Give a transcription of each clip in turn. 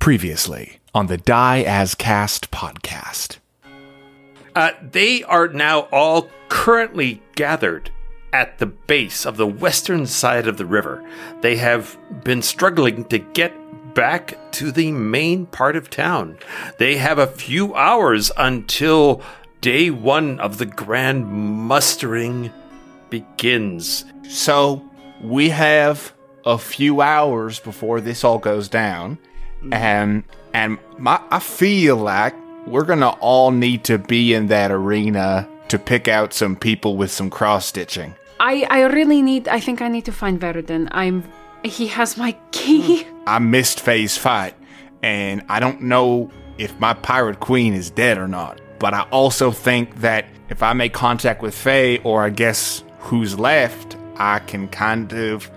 Previously on the Die As Cast podcast. Uh, they are now all currently gathered at the base of the western side of the river. They have been struggling to get back to the main part of town. They have a few hours until day one of the grand mustering begins. So we have a few hours before this all goes down, Mm-hmm. and and my, I feel like we're gonna all need to be in that arena to pick out some people with some cross stitching. I, I really need. I think I need to find Verdun. I'm. He has my key. Hmm. I missed Faye's fight, and I don't know if my pirate queen is dead or not. But I also think that if I make contact with Faye, or I guess who's left, I can kind of,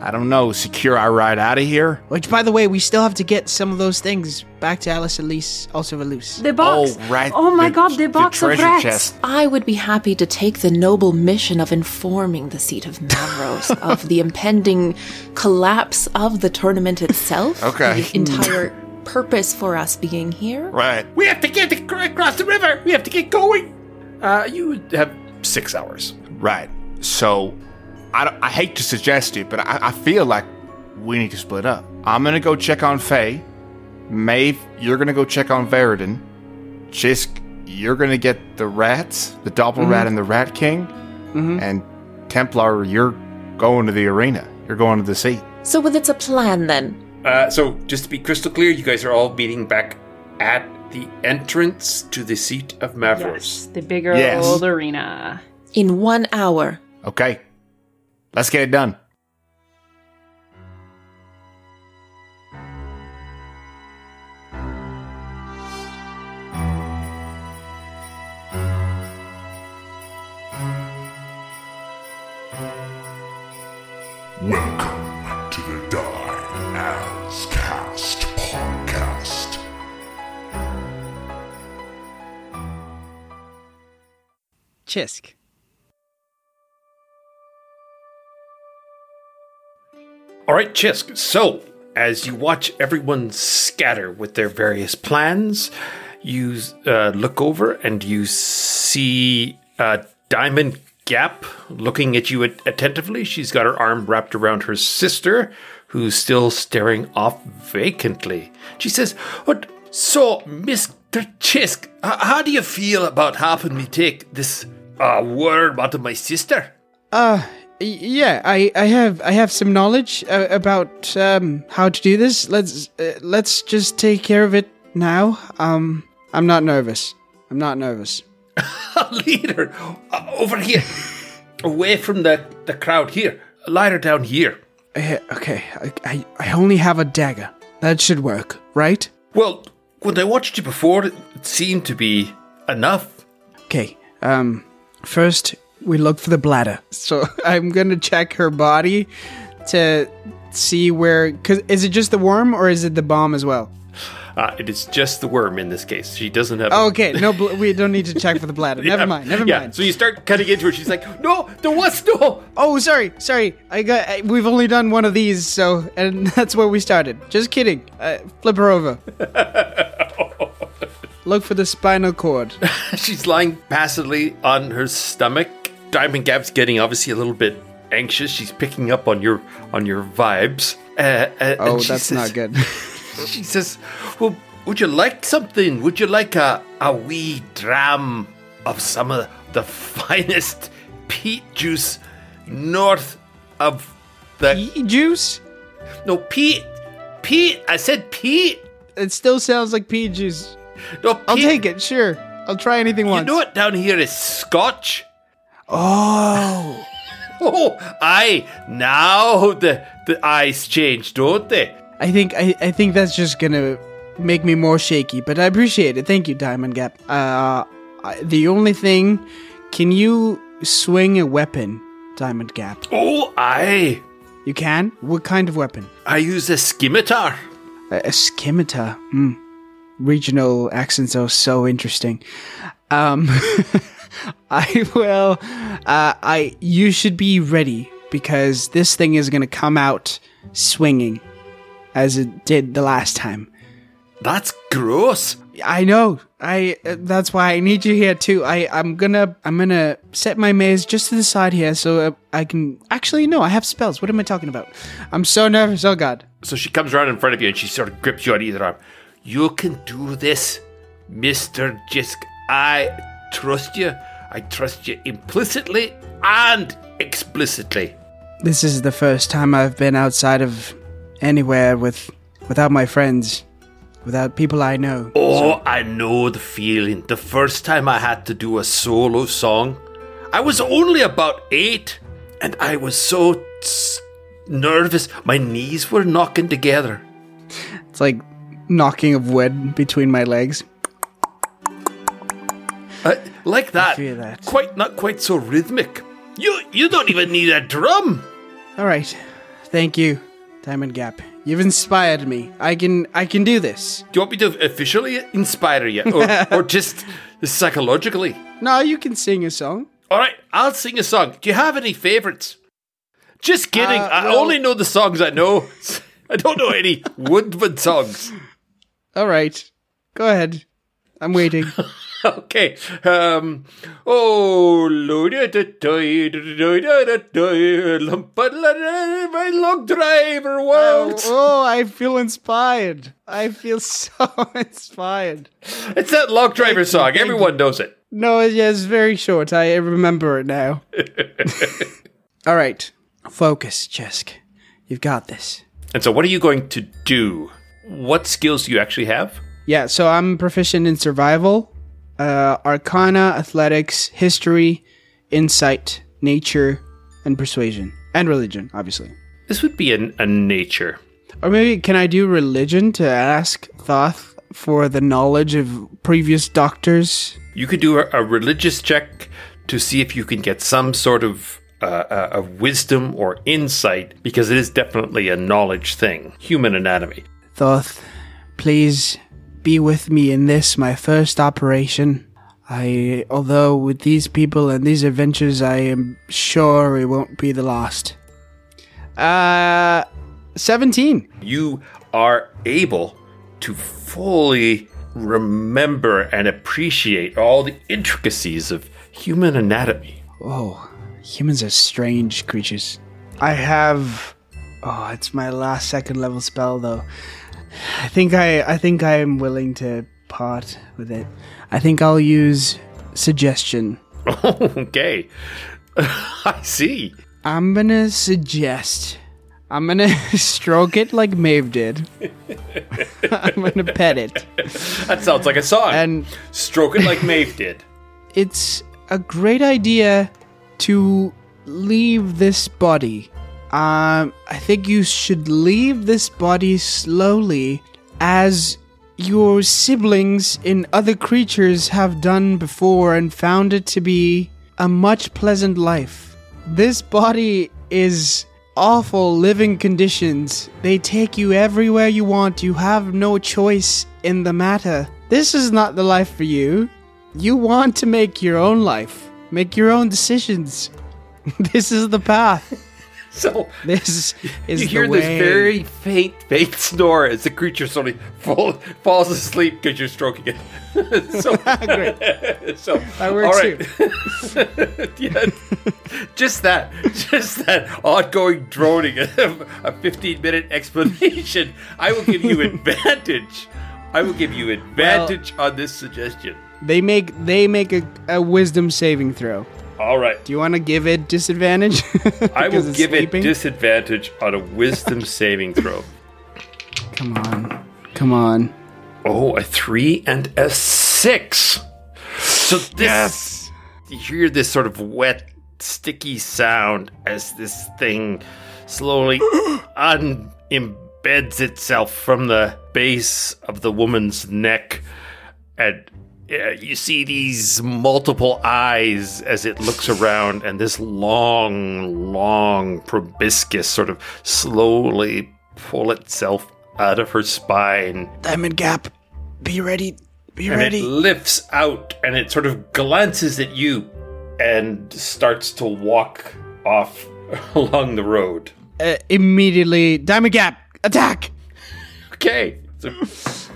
I don't know, secure our ride out of here. Which, by the way, we still have to get some of those things back to Alice Elise, also Elise. The box. Oh, right. Oh my the- god, the box of treasure rats. chest. I would be happy to take the noble mission of informing the seat of Mavros of the impending collapse of the tournament itself. Okay. The entire purpose for us being here. Right. We have to get across the river. We have to get going. Uh, you have six hours. Right. So, I, don't- I hate to suggest it, but I, I feel like we need to split up. I'm gonna go check on Faye. Maeve, you're gonna go check on Veridon. Xisk, you're gonna get the rats, the Doppel Rat and the Rat King. And Templar, you're going to the arena. You're going to the seat. So, with it's a plan then. Uh, so, just to be crystal clear, you guys are all meeting back at the entrance to the seat of Mavros. Yes, the bigger Yes. old arena. In one hour. Okay. Let's get it done. Welcome to the Die As Cast podcast. Xisk. All right, Xisk. So, as you watch everyone scatter with their various plans, you uh, look over and you see uh, Diamond Gap looking at you at- attentively. She's got her arm wrapped around her sister, who's still staring off vacantly. She says, "What? So, Mister Xisk, h- how do you feel about having me take this uh, worm out of my sister?" Uh, yeah, I, I have I have some knowledge uh, about um how to do this. Let's uh, let's just take care of it now. Um, I'm not nervous. I'm not nervous. leader uh, over here away from the, the crowd here lie her down here Uh, okay, I, I I only have a dagger. That should work, right? well when i watched you before it seemed to be enough Okay. Um, first we look for the bladder. So I'm gonna check her body to see where. Cause is it just the worm or is it the bomb as well? uh, it is just the worm in this case she doesn't have Oh, okay, no, bl- we don't need to check for the bladder. Never Yeah, mind. Never yeah. mind. so you start cutting into her she's like no there was no Oh, sorry, sorry. I got. I, we've only done one of these, so and that's where we started. Just kidding. Uh, flip her over. Look for the spinal cord. she's lying passively on her stomach diamond gap's getting obviously a little bit anxious she's picking up on your on your vibes uh, uh, and Oh, she that's says- not good. She says, Well, would you like something? Would you like a, a wee dram of some of the finest peat juice north of the. peat juice. No, peat. Peat. I said peat. It still sounds like peat juice. No, peat. I'll take it. Sure. I'll try anything You once. know it down here is scotch. Oh. Oh, aye. Now the, the eyes change, don't they? I think I, I think that's just gonna make me more shaky, but I appreciate it. Thank you, Diamond Gap. Uh, I, the only thing, can you swing a weapon, Diamond Gap? Oh, aye. You can. What kind of weapon? I use a scimitar. A, a scimitar. Hmm. Regional accents are so interesting. Um, I will. Uh, I. You should be ready because this thing is gonna come out swinging, as it did the last time. That's gross. I know. I uh, that's why I need you here too. I I'm gonna I'm gonna set my maze just to the side here so uh, I can actually no. I have spells. What am I talking about? I'm so nervous. Oh God. So she comes around in front of you and she sort of grips you on either arm. You can do this, Mr. Xisk. I trust you. I trust you implicitly and explicitly. This is the first time I've been outside of anywhere with without my friends, without people I know. Oh, I know the feeling. The first time I had to do a solo song, I was only about eight, and I was so s- nervous. My knees were knocking together. It's like knocking of wood between my legs. Uh, like that. that. Quite not quite so rhythmic. You you don't even need a drum. All right. Thank you, Diamond Gap. You've inspired me. I can I can do this. Do you want me to officially inspire you, or, or just psychologically? No, you can sing a song. All right, I'll sing a song. Do you have any favorites? Just kidding. Uh, I only know the songs I know. I don't know any Woodman songs. All right. Go ahead. I'm waiting. Okay. Um. Oh, Lord, my log driver world. oh, I feel inspired. I feel so inspired. It's that log driver song. Everyone knows it. No, yeah, it's very short. I remember it now. All right. Focus, Xisk. You've got this. And so, what are you going to do? What skills do you actually have? Yeah, so I'm proficient in survival, uh, arcana, athletics, history, insight, nature, and persuasion. And religion, obviously. This would be a, a nature. Or maybe can I do religion to ask Thoth for the knowledge of previous doctors? You could do a, a religious check to see if you can get some sort of uh, uh, of wisdom or insight, because it is definitely a knowledge thing. Human anatomy. Thoth, please be with me in this, my first operation. I, although with these people and these adventures, I am sure it won't be the last. Uh, 17. You are able to fully remember and appreciate all the intricacies of human anatomy. Oh, humans are strange creatures. I have. Oh, it's my last second level spell though. I think I I think I am willing to part with it. I think I'll use suggestion. okay. I see. I'm gonna suggest. I'm gonna stroke it like Maeve did. I'm gonna pet it. That sounds like a song. And Stroke it like Maeve did. it's a great idea to leave this body. Um, I think you should leave this body slowly, as your siblings in other creatures have done before and found it to be a much pleasant life. This body is awful living conditions. They take you everywhere you want. You have no choice in the matter. This is not the life for you. You want to make your own life, make your own decisions. this is the path. So This is you hear this very faint, faint snore as the creature of fall, falls asleep because you're stroking it. so, great. so That works all right. yeah, just that, just that ongoing droning of a 15 minute explanation. I will give you advantage. I will give you advantage on this suggestion. They make they make a, a wisdom saving throw. All right. Do you want to give it disadvantage? I will give sleeping? it disadvantage on a wisdom saving throw. Come on, come on. Oh, a three and a six. So this, you hear this sort of wet, sticky sound as this thing slowly unembeds itself from the base of the woman's neck, and uh, you see these multiple eyes as it looks around, and this long, long proboscis sort of slowly pull itself out of her spine Diamond Gap, be ready. Be and ready. it lifts out and it sort of glances at you and starts to walk off along the road. Uh, immediately, Diamond Gap, attack! Okay. So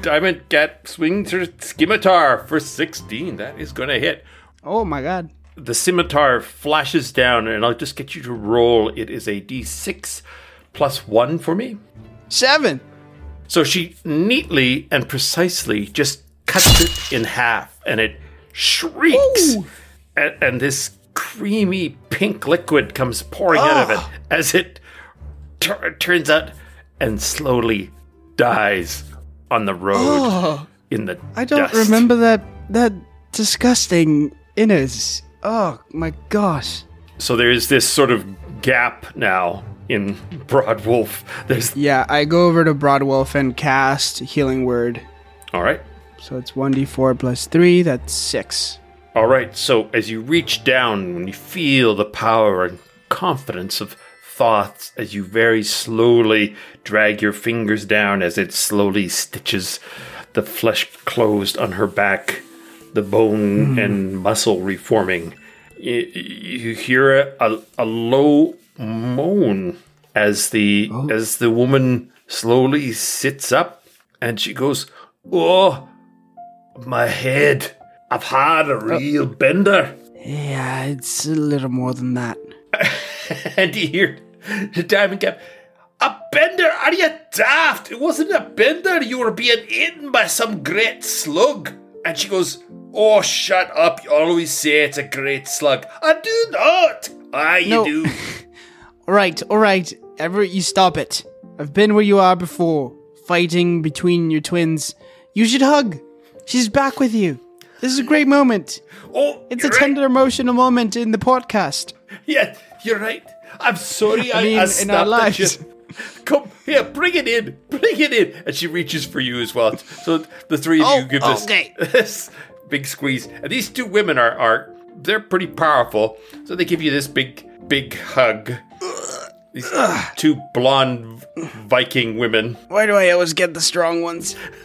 Diamond Gap swings her scimitar for 16. That is going to hit. Oh my god. The scimitar flashes down, and I'll just get you to roll. It is a d6 plus 1 for me. Seven. So she neatly and precisely just cuts it in half, and it shrieks. And, and this creamy pink liquid comes pouring out of it as it tur- turns out and slowly dies on the road oh, in the I don't dust. remember that that disgusting innards. Oh my gosh. So there's this sort of gap now in Broadwolf. There's Yeah, I go over to Broadwolf and cast Healing Word. all right. So it's 1d4 plus 3, that's 6. All right, so as you reach down, when you feel the power and confidence of Thoth's, as you very slowly drag your fingers down, as it slowly stitches the flesh closed on her back, the bone hmm. and muscle reforming, you, hear a, a, low moan as the oh. as the woman slowly sits up, and she goes, "Oh, my head." I've had a oh. real bender. Yeah, it's a little more than that. And you hear Diamond Gap. A bender? Are you daft? It wasn't a bender. You were being eaten by some great slug. And she goes, Oh, shut up. You always say it's a great slug. I do not. Ah, you No. do. Alright, alright. Everett, you stop it. I've been where you are before, fighting between your twins. You should hug. She's back with you. This is a great moment. Oh, It's a right. tender emotional moment in the podcast. Yeah, you're right. I'm sorry. I, mean, I in our lives. Come here, bring it in, bring it in, and she reaches for you as well. So the three of Oh, you give this, okay. this big squeeze, and these two women are are they're pretty powerful, so they give you this big big hug. These two blonde Viking women. Why do I always get the strong ones?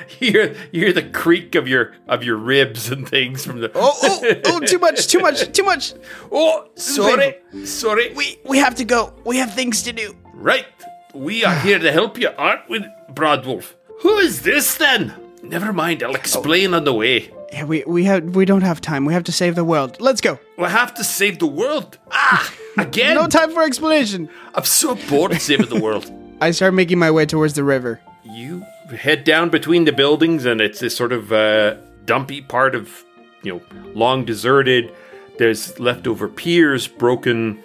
You hear you hear the creak of your of your ribs and things from the. Oh, oh, oh, too much, too much, too much. oh, sorry, sorry. We we have to go. We have things to do. Right. We are here to help you, aren't we, Broadwolf? Who is this then? Never mind, I'll explain on the way. Yeah, we we have we don't have time. We have to save the world. Let's go. We have to save the world. Ah, again? No time for explanation. I'm so bored of saving the world. I start making my way towards the river. You head down between the buildings, and it's this sort of uh, dumpy part of, you know, long deserted. There's leftover piers, broken.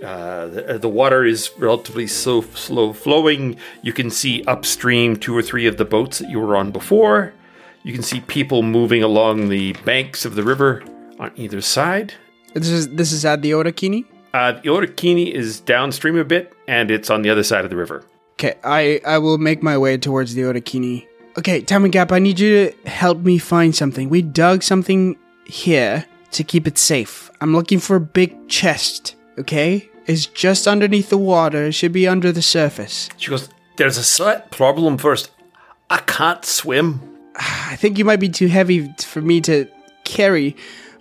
Uh, the, the water is relatively slow, slow flowing. You can see upstream two or three of the boats that you were on before. You can see people moving along the banks of the river on either side. This is this is at the Otakini. Uh, the Otakini is downstream a bit, and it's on the other side of the river. Okay, I I will make my way towards the Otakini. Okay, Diamond Gap, I need you to help me find something. We dug something here to keep it safe. I'm looking for a big chest. Okay, it's just underneath the water. It should be under the surface. She goes, There's a slight problem first. I can't swim. I think you might be too heavy for me to carry,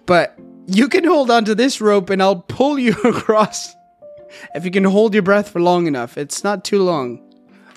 but you can hold onto this rope and I'll pull you across. If you can hold your breath for long enough, it's not too long.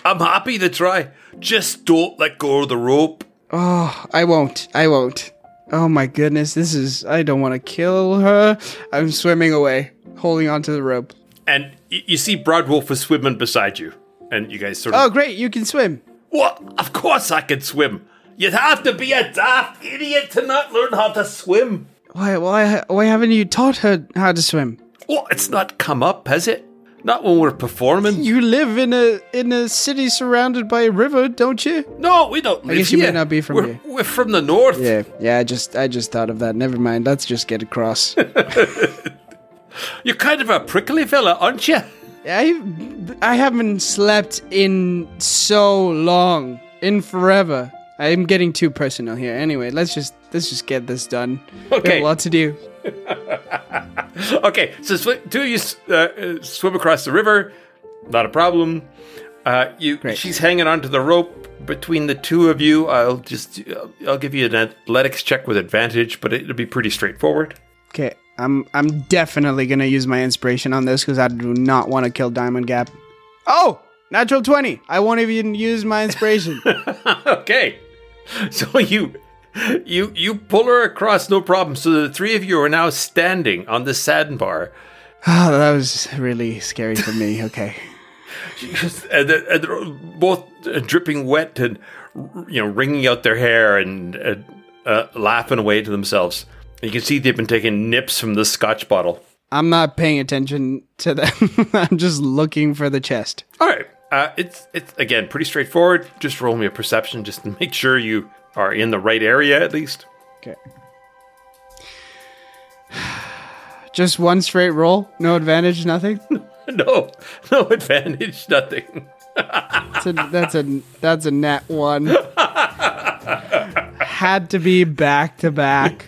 I'm happy to try. Just don't let go of the rope. Oh, I won't. I won't. Oh my goodness, this is. I don't want to kill her. I'm swimming away, holding onto the rope. And y- you see Broadwolf is swimming beside you. And you guys sort of. Oh, great, you can swim. What? Of course I can swim. You'd have to be a daft idiot to not learn how to swim. Why, why, why haven't you taught her how to swim? Well, it's not come up, has it? Not when we're performing. You live in a in a city surrounded by a river, don't you? no, we don't live guess you may not be from we're, here. We're from the north. Yeah, yeah. I just, I just thought of that. Never mind. Let's just get across. You're kind of a prickly fella, aren't you? I, I haven't slept in so long, in forever. I'm getting too personal here. Anyway, let's just let's just get this done. We have Okay. a lot to do. Okay, so sw- two of you s- uh, uh, swim across the river. Not a problem. Uh, you, Great. she's hanging onto the rope between the two of you. I'll just, I'll, give you an athletics check with advantage, but it'll be pretty straightforward. Okay, I'm I'm definitely gonna use my inspiration on this because I do not want to kill Diamond Gap. Oh, natural 20. I won't even use my inspiration. Okay. So you you you pull her across no problem. So the three of you are now standing on the sandbar. oh, that was really scary for me. Okay. and they're, and they're both uh, dripping wet and you know wringing out their hair and uh, uh, laughing away to themselves. You can see they've been taking nips from the scotch bottle. I'm not paying attention to them. I'm just looking for the chest. All right, uh, it's it's again pretty straightforward. Just roll me a perception just to make sure you are in the right area at least. Okay. Just one straight roll, no advantage, nothing. No, no advantage, nothing. That's a that's a that's a net one. Had to be back to back.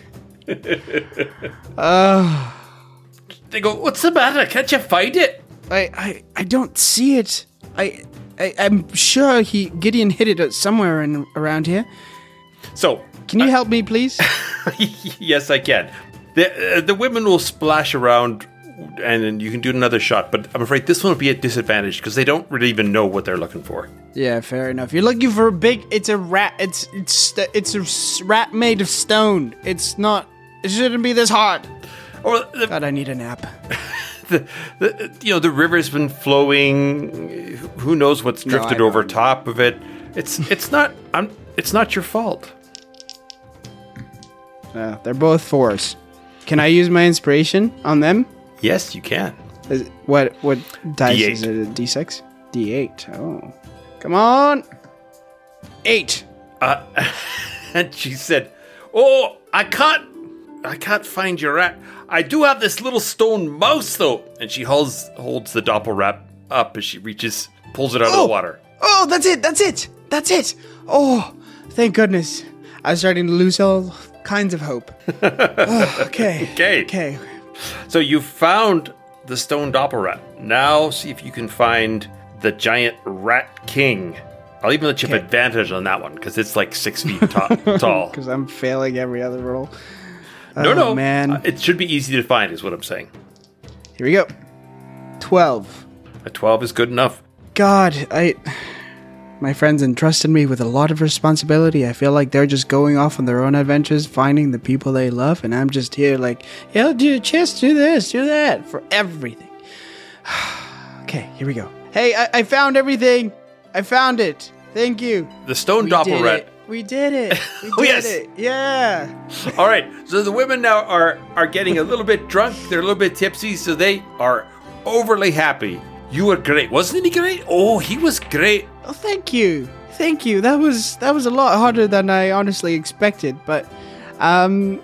They go, "What's the matter? Can't you find it?" I, I I don't see it. I, I I'm sure he Gideon hid it somewhere in around here. So Can you help me, please? yes, I can. The uh, the women will splash around, and then you can do another shot. But I'm afraid this one will be at disadvantage because they don't really even know what they're looking for. yeah, fair enough. You're looking for a big. It's a rat. It's it's it's a rat made of stone. It's not. It shouldn't be this hard. Or the, God, I need a nap. the, the you know the river's been flowing. Who knows what's drifted I over top of it? It's it's not. I'm. It's not your fault. Uh, they're both fours. Can I use my inspiration on them? Yes, you can. Is, what what dice D8. is it? A D6? D8. Oh, come on. Eight. And she said, "Oh, I can't, I can't find your rat. I do have this little stone mouse though." And she holds holds the doppel rat up as she reaches, pulls it out of Oh. the water. Oh, that's it. That's it. That's it. Oh, thank goodness. I was starting to lose all kinds of hope. Oh, okay. Okay. Okay. So you found the stone doppel rat. Now see if you can find the giant rat king. I'll even let you have advantage on that one because it's like six feet ta- tall. Because I'm failing every other roll. No, Oh, no, man. Uh, it should be easy to find, is what I'm saying. Here we go. Twelve. A twelve is good enough. God, I. My friends entrusted me with a lot of responsibility. I feel like they're just going off on their own adventures, finding the people they love, and I'm just here like, yeah, do chest, do this, do that, for everything. okay, here we go. Hey, I, I found everything. I found it. Thank you. The stone We doppel did it. We did it. We Oh, did yes. it. Yeah. All right, so the women now are are getting a little bit drunk. They're a little bit tipsy, so they are overly happy. You were great, wasn't he great? Oh, he was great. Oh, thank you, thank you. That was that was a lot harder than I honestly expected. But um,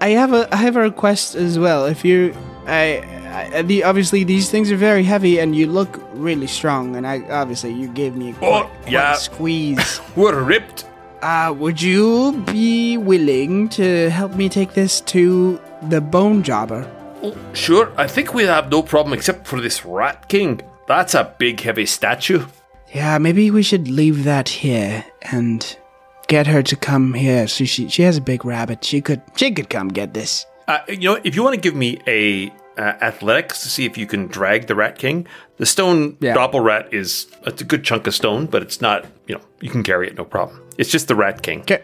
I have a I have a request as well. If you, I, I the obviously these things are very heavy, and you look really strong. And I obviously you gave me a Oh, quite yeah. squeeze. We're ripped. uh, would you be willing to help me take this to the bone jobber? Sure, I think we have no problem except for this rat king. That's a big, heavy statue. Yeah, maybe we should leave that here and get her to come here. So she she has a big rabbit. She could she could come get this. Uh, you know, if you want to give me a uh, athletics to see if you can drag the rat king, the stone Yeah. doppel rat is it's a good chunk of stone, but it's not. You know, you can carry it, no problem. It's just the rat king. Okay.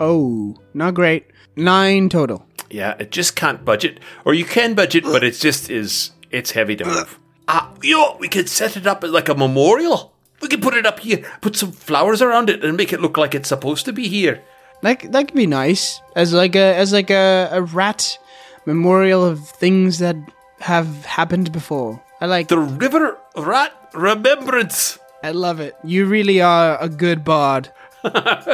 Oh, not great. Nine total. Yeah, it just can't budget. Or you can budget, but it's just is it's heavy to move. Ah, you know, we could set it up as like a memorial. We could put it up here, put some flowers around it, and make it look like it's supposed to be here. That that could be nice as like a as like a, a rat memorial of things that have happened before. I like. The River Rat Remembrance. I love it. You really are a good bard.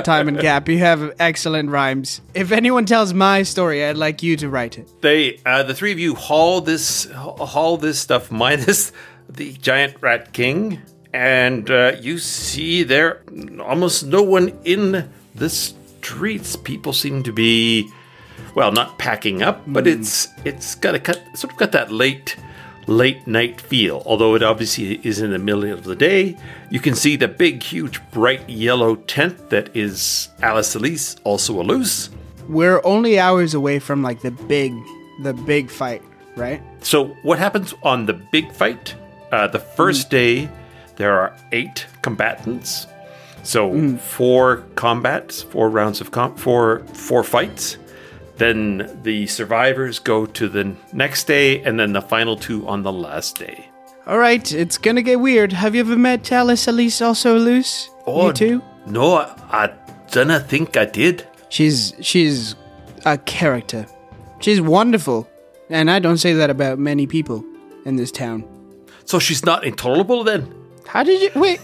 Diamond Gap, you have excellent rhymes. If anyone tells my story, I'd like you to write it. They, uh, the three of you, haul this, haul this stuff minus the giant rat king, and uh, you see there almost no one in the streets. People seem to be, well, not packing up, but it's it's got a cut, sort of got that late. Late night feel, although it obviously is in the middle of the day. You can see the big, huge, bright yellow tent that is Alice Elise, also a loose. We're only hours away from like the big, the big fight, right? So what happens on the big fight? Uh, the first day, there are eight combatants. So four combats, four rounds of comp, four four fights. Then the survivors go to the next day, and then the final two on the last day. All right, it's gonna get weird. Have you ever met Alice Elise also loose? you oh, too? No, I, I don't think I did. She's she's a character. She's wonderful, and I don't say that about many people in this town. So she's not intolerable then. How did you wait?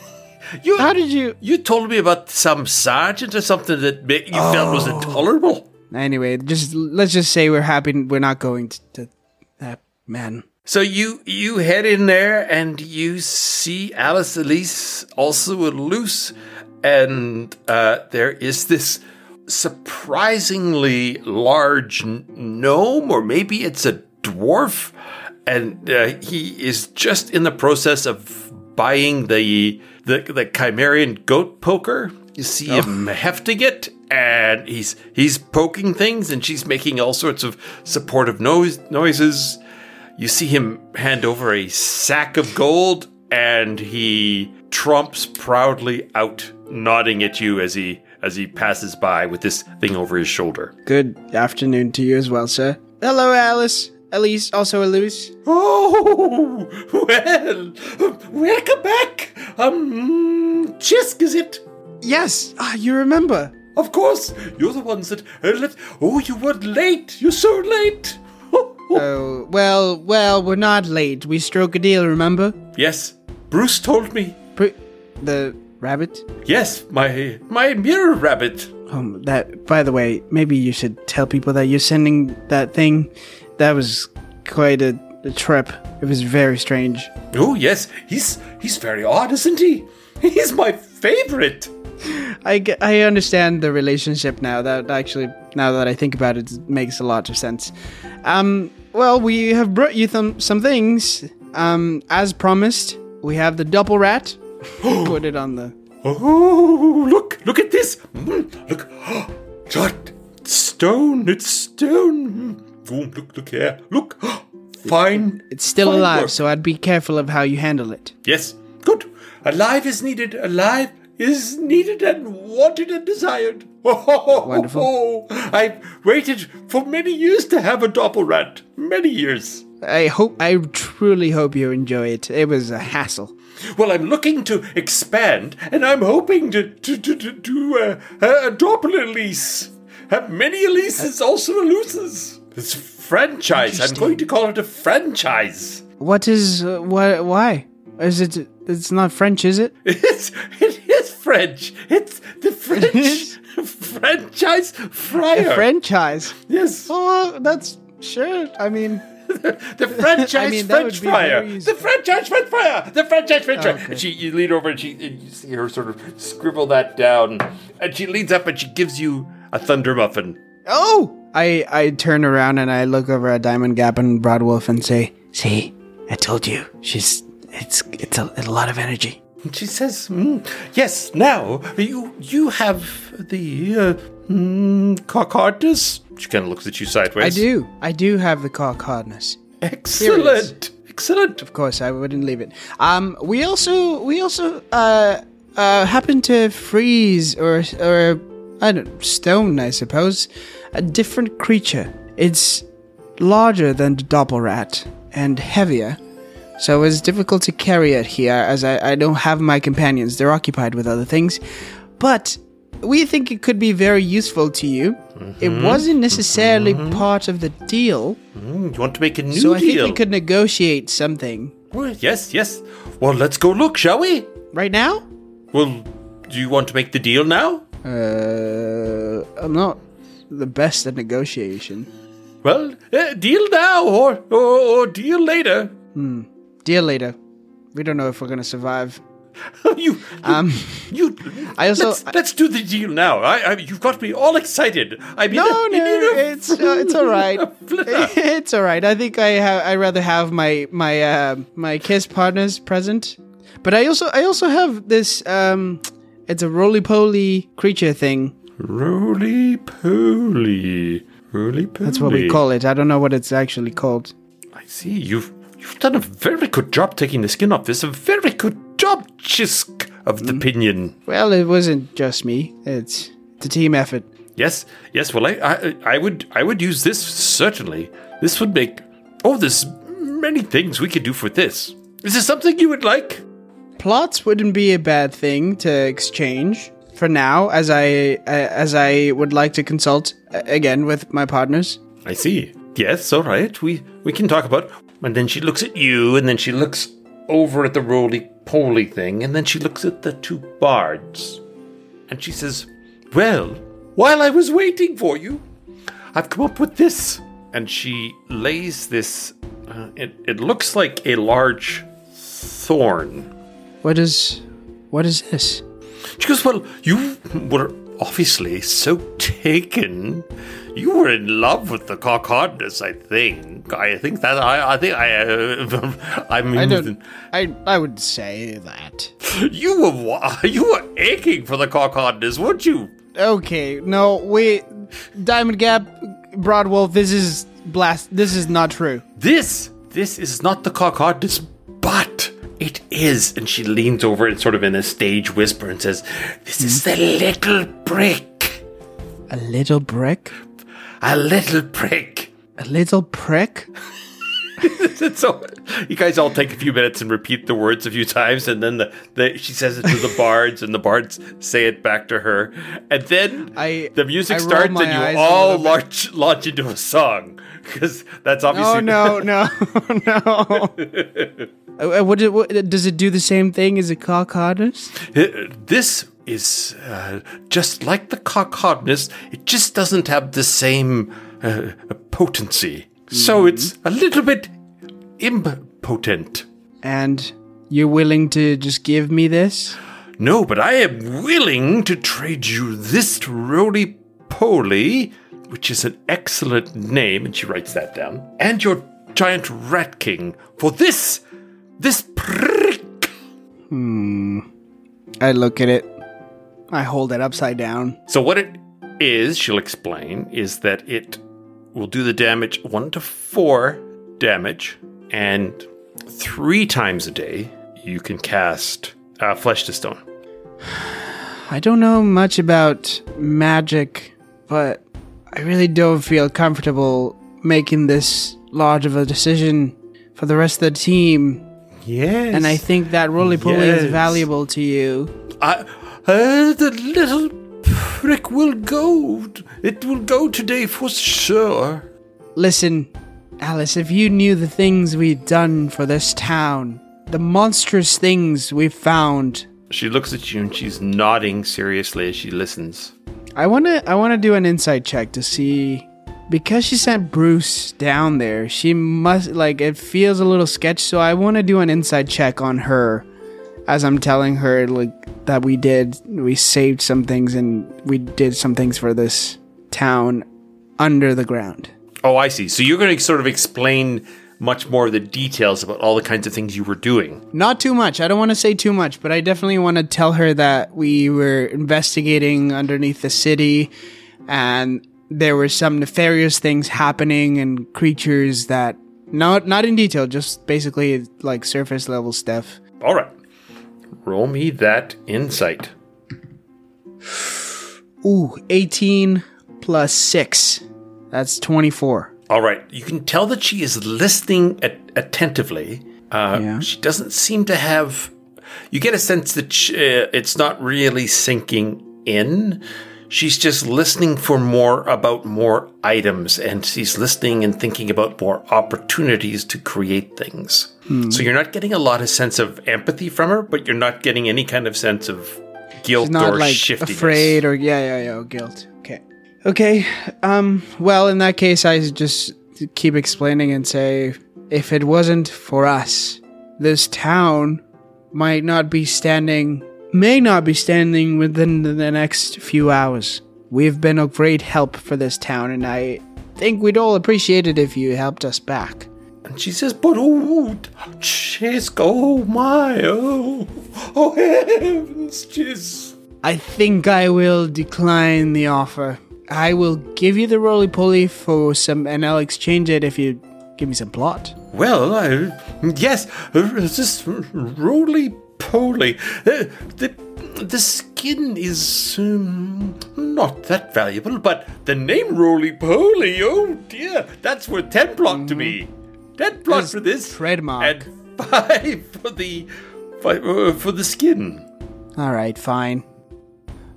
You How did you? You told me about some sergeant or something that you felt was oh. intolerable. Anyway, just let's just say we're happy we're not going to, to that man. So you you head in there and you see Alice Elise also loose, and uh, there is this surprisingly large gnome, or maybe it's a dwarf, and uh, he is just in the process of buying the the, the Chimerian goat poker. You see him hefting it, and he's he's poking things, and she's making all sorts of supportive noise, noises. You see him hand over a sack of gold, and he trumps proudly out, nodding at you as he as he passes by with this thing over his shoulder. Good afternoon to you as well, sir. Hello, Alice. Elise, also Elise. Oh, well, welcome back. Um, Xisk, is it? Yes, ah, you remember. Of course, you're the ones that uh, left. Oh, you were late. You're so late. Oh, well, well, we're not late. We struck a deal, remember? yes, Bruce told me. The rabbit? Yes, my my mirror rabbit. Um, that, by the way, maybe you should tell people that you're sending that thing. That was quite a, a trip. It was very strange. Oh yes, he's he's very odd, isn't he? He's my favorite. I, I understand the relationship now. That actually, now that I think about it, it makes a lot of sense. Um, well, we have brought you some some things. Um, as promised, we have the double rat. Put it on the. Oh, look, look at this. Mm, look, Shut. Stone, it's stone. Mm, Oh, look, look here. Look. Fine. It's still fine alive, work. so I'd be careful of how you handle it. Yes, good. Alive is needed. Alive is needed and wanted and desired. Wonderful. I've waited for many years to have a doppelrat. Many years. I hope, I truly hope you enjoy it. It was a hassle. Well, I'm looking to expand, and I'm hoping to to to, to do a, a doppel Elise. Have many Elises, also Eluses. It's a franchise. I'm going to call it a franchise. What is uh? Why is it? It's not French, is it? It's it French. It's the French franchise fryer. Franchise. yes, Oh, that's sure. I mean, the franchise I mean, French fryer. The franchise French fryer. The franchise French fryer. Okay. And she, you lean over and she, and you see her sort of scribble that down, and she leans up and she gives you a thunder muffin. oh, I I turn around and I look over at Diamond Gap and Broadwolf and say, "See, I told you. She's it's it's a, a lot of energy." And she says, mm, "Yes, now you you have the uh, mm, cockardness." She kind of looks at you sideways. I do. I do have the cock hardness. Excellent, excellent. Of course, I wouldn't leave it. Um, we also we also uh uh happen to freeze or or I don't stone, I suppose, a different creature. It's larger than the doppelrat and heavier, so it's difficult to carry it here as I, I don't have my companions. They're occupied with other things, but. We think it could be very useful to you. It wasn't necessarily part of the deal, Mm, you want to make a new deal. so I think we could negotiate something. Well, yes, yes. Well, let's go look, shall we? Right now? Well, do you want to make the deal now? Uh, I'm not the best at negotiation. Well, uh, deal now or, or or deal later. Deal leader, We don't know if we're gonna survive. you, Um, you. I also- let's, let's do the deal now. I, I, you've got me all excited. I mean, no, I no, a- it's uh, it's all right. it's all right. I think I ha- I rather have my my uh, my kiss partners present, but I also I also have this um, it's a roly poly creature thing. Roly poly, roly poly. That's what we call it. I don't know what it's actually called. I see. You've you've done a very good job taking the skin off. It's a very good job, Xisk of the Pinion. Well, it wasn't just me. It's it's a team effort. Yes, yes. Well, I, I, I would, I would use this certainly. This would make. Oh, there's many things we could do for this. Is this something you would like? Plots wouldn't be a bad thing to exchange for now, as I as I would like to consult uh, again with my partners. I see. Yes, all right. We we can talk about. And then she looks at you, and then she looks over at the roly poly thing, and then she looks at the two bards, and she says, "Well, while I was waiting for you, I've come up with this." And she lays this. Uh, it it looks like a large thorn. What is what is this? She goes, Well, you were obviously so taken. You were in love with the cockhodness, I think. I think that I, I think I, uh, I mean, I don't. I I would say that. you were you were aching for the cockhodness, weren't you? Okay, no, wait. Diamond Gap, Broadwolf. This is blast. This is not true. This, this is not the cockhodness, but it is. And she leans over and sort of in a stage whisper and says, "This is the little brick, A little brick. A little prick. A little prick. So you guys all take a few minutes and repeat the words a few times, and then the, the she says it to the bards, and the bards say it back to her, and then I- the music I starts, and you all little bit. launch launch into a song because that's obviously Oh no, no, no. Uh, what, what, does it do the same thing as a cockhodness? this is uh, just like the cockhodness. It just doesn't have the same uh, potency, so it's a little bit impotent. And you're willing to just give me this? No, but I am willing to trade you this roly poly, which is an excellent name, and she writes that down, and your giant rat king for this, this prick. Hmm. I look at it. I hold it upside down. So what it is, she'll explain, is that it will do the damage one to four damage, and three times a day you can cast uh, flesh to stone. I don't know much about magic, but I really don't feel comfortable making this large of a decision for the rest of the team. Yes, And I think that roly poly is valuable to you. I, uh, the little prick will go. It will go today for sure. Listen, Alice, if you knew the things we've done for this town, the monstrous things we've found, She looks at you and she's nodding seriously as she listens. I wanna I wanna do an insight check to see because she sent Bruce down there, she must like it feels a little sketch, so I wanna do an insight check on her as I'm telling her like that we did we saved some things and we did some things for this town under the ground. Oh, I see. So you're going to sort of explain much more of the details about all the kinds of things you were doing. Not too much. I don't want to say too much, but I definitely want to tell her that we were investigating underneath the city and there were some nefarious things happening and creatures that not not in detail, just basically like surface level stuff. All right. Roll me that insight. Ooh, 18 plus 6. That's 24. All right. You can tell that she is listening at- attentively. Uh, Yeah. She doesn't seem to have. You get a sense that she, uh, it's not really sinking in. She's just listening for more about more items, and she's listening and thinking about more opportunities to create things. So you're not getting a lot of sense of empathy from her, but you're not getting any kind of sense of guilt She's not or like shiftiness. afraid or yeah, yeah, yeah, guilt. Okay. Okay. Um well, in that case I just keep explaining and say if it wasn't for us, this town might not be standing may not be standing within the next few hours. We've been a great help for this town and I think we'd all appreciate it if you helped us back. And she says, but oh, Xisk, oh my, oh, oh heavens, Xisk. I think I will decline the offer. I will give you the roly poly for some, and I'll exchange it if you give me some plot. Well, I, yes, this roly poly. Uh, the the skin is um, not that valuable, but the name roly poly, oh dear, that's worth ten plot to me. Plot That's for this, trademark. and five for the five, uh, for the skin. All right, fine.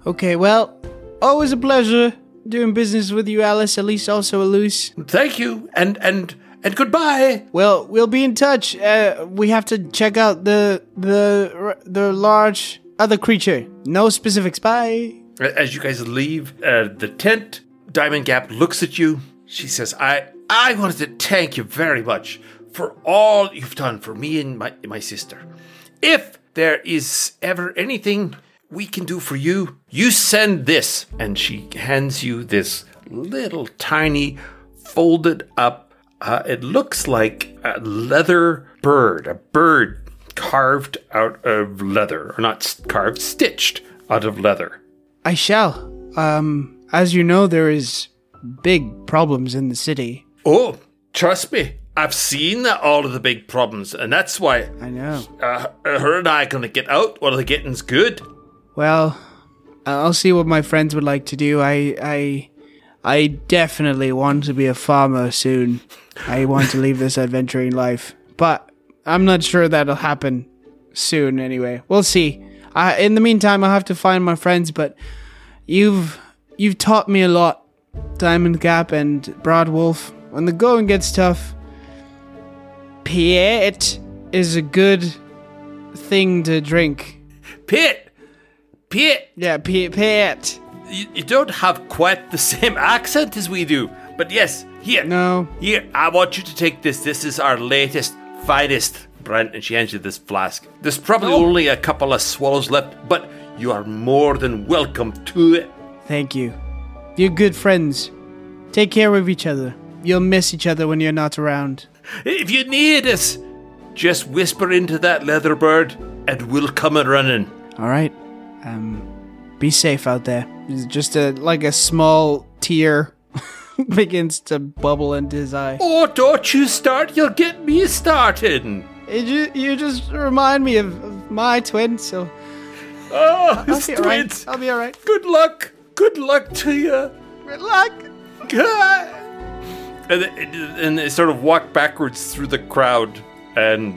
Okay, well, always a pleasure doing business with you, Alice. At least also Elise. Thank you, and and and goodbye. Well, we'll be in touch. Uh, we have to check out the the the large other creature. No specifics. Bye. As you guys leave uh, the tent, Diamond Gap looks at you. She says, "I I wanted to thank you very much for all you've done for me and my my sister. If there is ever anything we can do for you, you send this." And she hands you this little tiny folded up. Uh, it looks like a leather bird, a bird carved out of leather, or not carved, stitched out of leather. I shall. Um, as you know, there is big problems in the city. Oh, trust me, I've seen all of the big problems, and that's why I know. uh, her and I are gonna get out while the getting's good. Well, I'll see what my friends would like to do. I, I, I definitely want to be a farmer soon. I want to leave this adventuring life, but I'm not sure that'll happen soon. Anyway, we'll see. Uh, in the meantime, I'll have to find my friends. But you've you've taught me a lot, Diamond Gap and Broad Wolf. When the going gets tough, Piet is a good thing to drink. Pit, Pit, Yeah, Piet. Piet. you, you don't have quite the same accent as we do, but yes, here, No. here, I want you to take this. This is our latest, finest brand, and she hands you this flask. There's probably oh. only a couple of swallows left, but you are more than welcome to it. Thank you. You're good friends. Take care of each other. You'll miss each other when you're not around. If you need us, just whisper into that leather bird, and we'll come a running. All right. Um, be safe out there. It's Just a like a small tear begins to bubble into his eye. Oh, don't you start, you'll get me started. Ju- you just remind me of, of my twin, so Oh, I'll be all right. I'll be all right. Good luck. Good luck to you. Good luck. And, they- and they sort of walk backwards through the crowd, and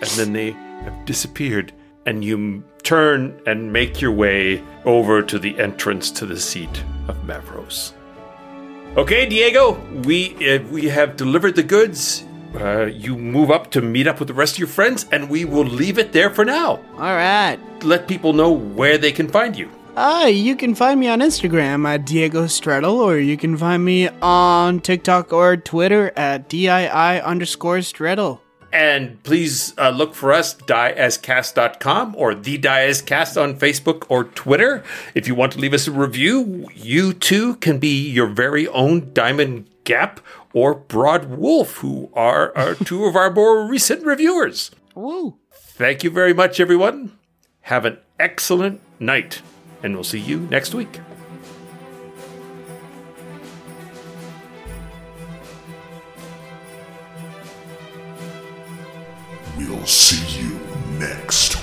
and then they have disappeared. And you turn and make your way over to the entrance to the seat of Mavros. Okay, Diego, we uh, we have delivered the goods. Uh, you move up to meet up with the rest of your friends, and we will leave it there for now. All right. Let people know where they can find you. Ah, you can find me on Instagram at Diego Stredel, or you can find me on TikTok or Twitter at DII underscore Stredel. And please uh, look for us, dieascast.com or the Die As Cast on Facebook or Twitter. If you want to leave us a review, you too can be your very own Diamond Gap or Broad Wolf, who are, are two of our more recent reviewers. Woo. Thank you very much, everyone. Have an excellent night, and we'll see you next week. We'll see you next.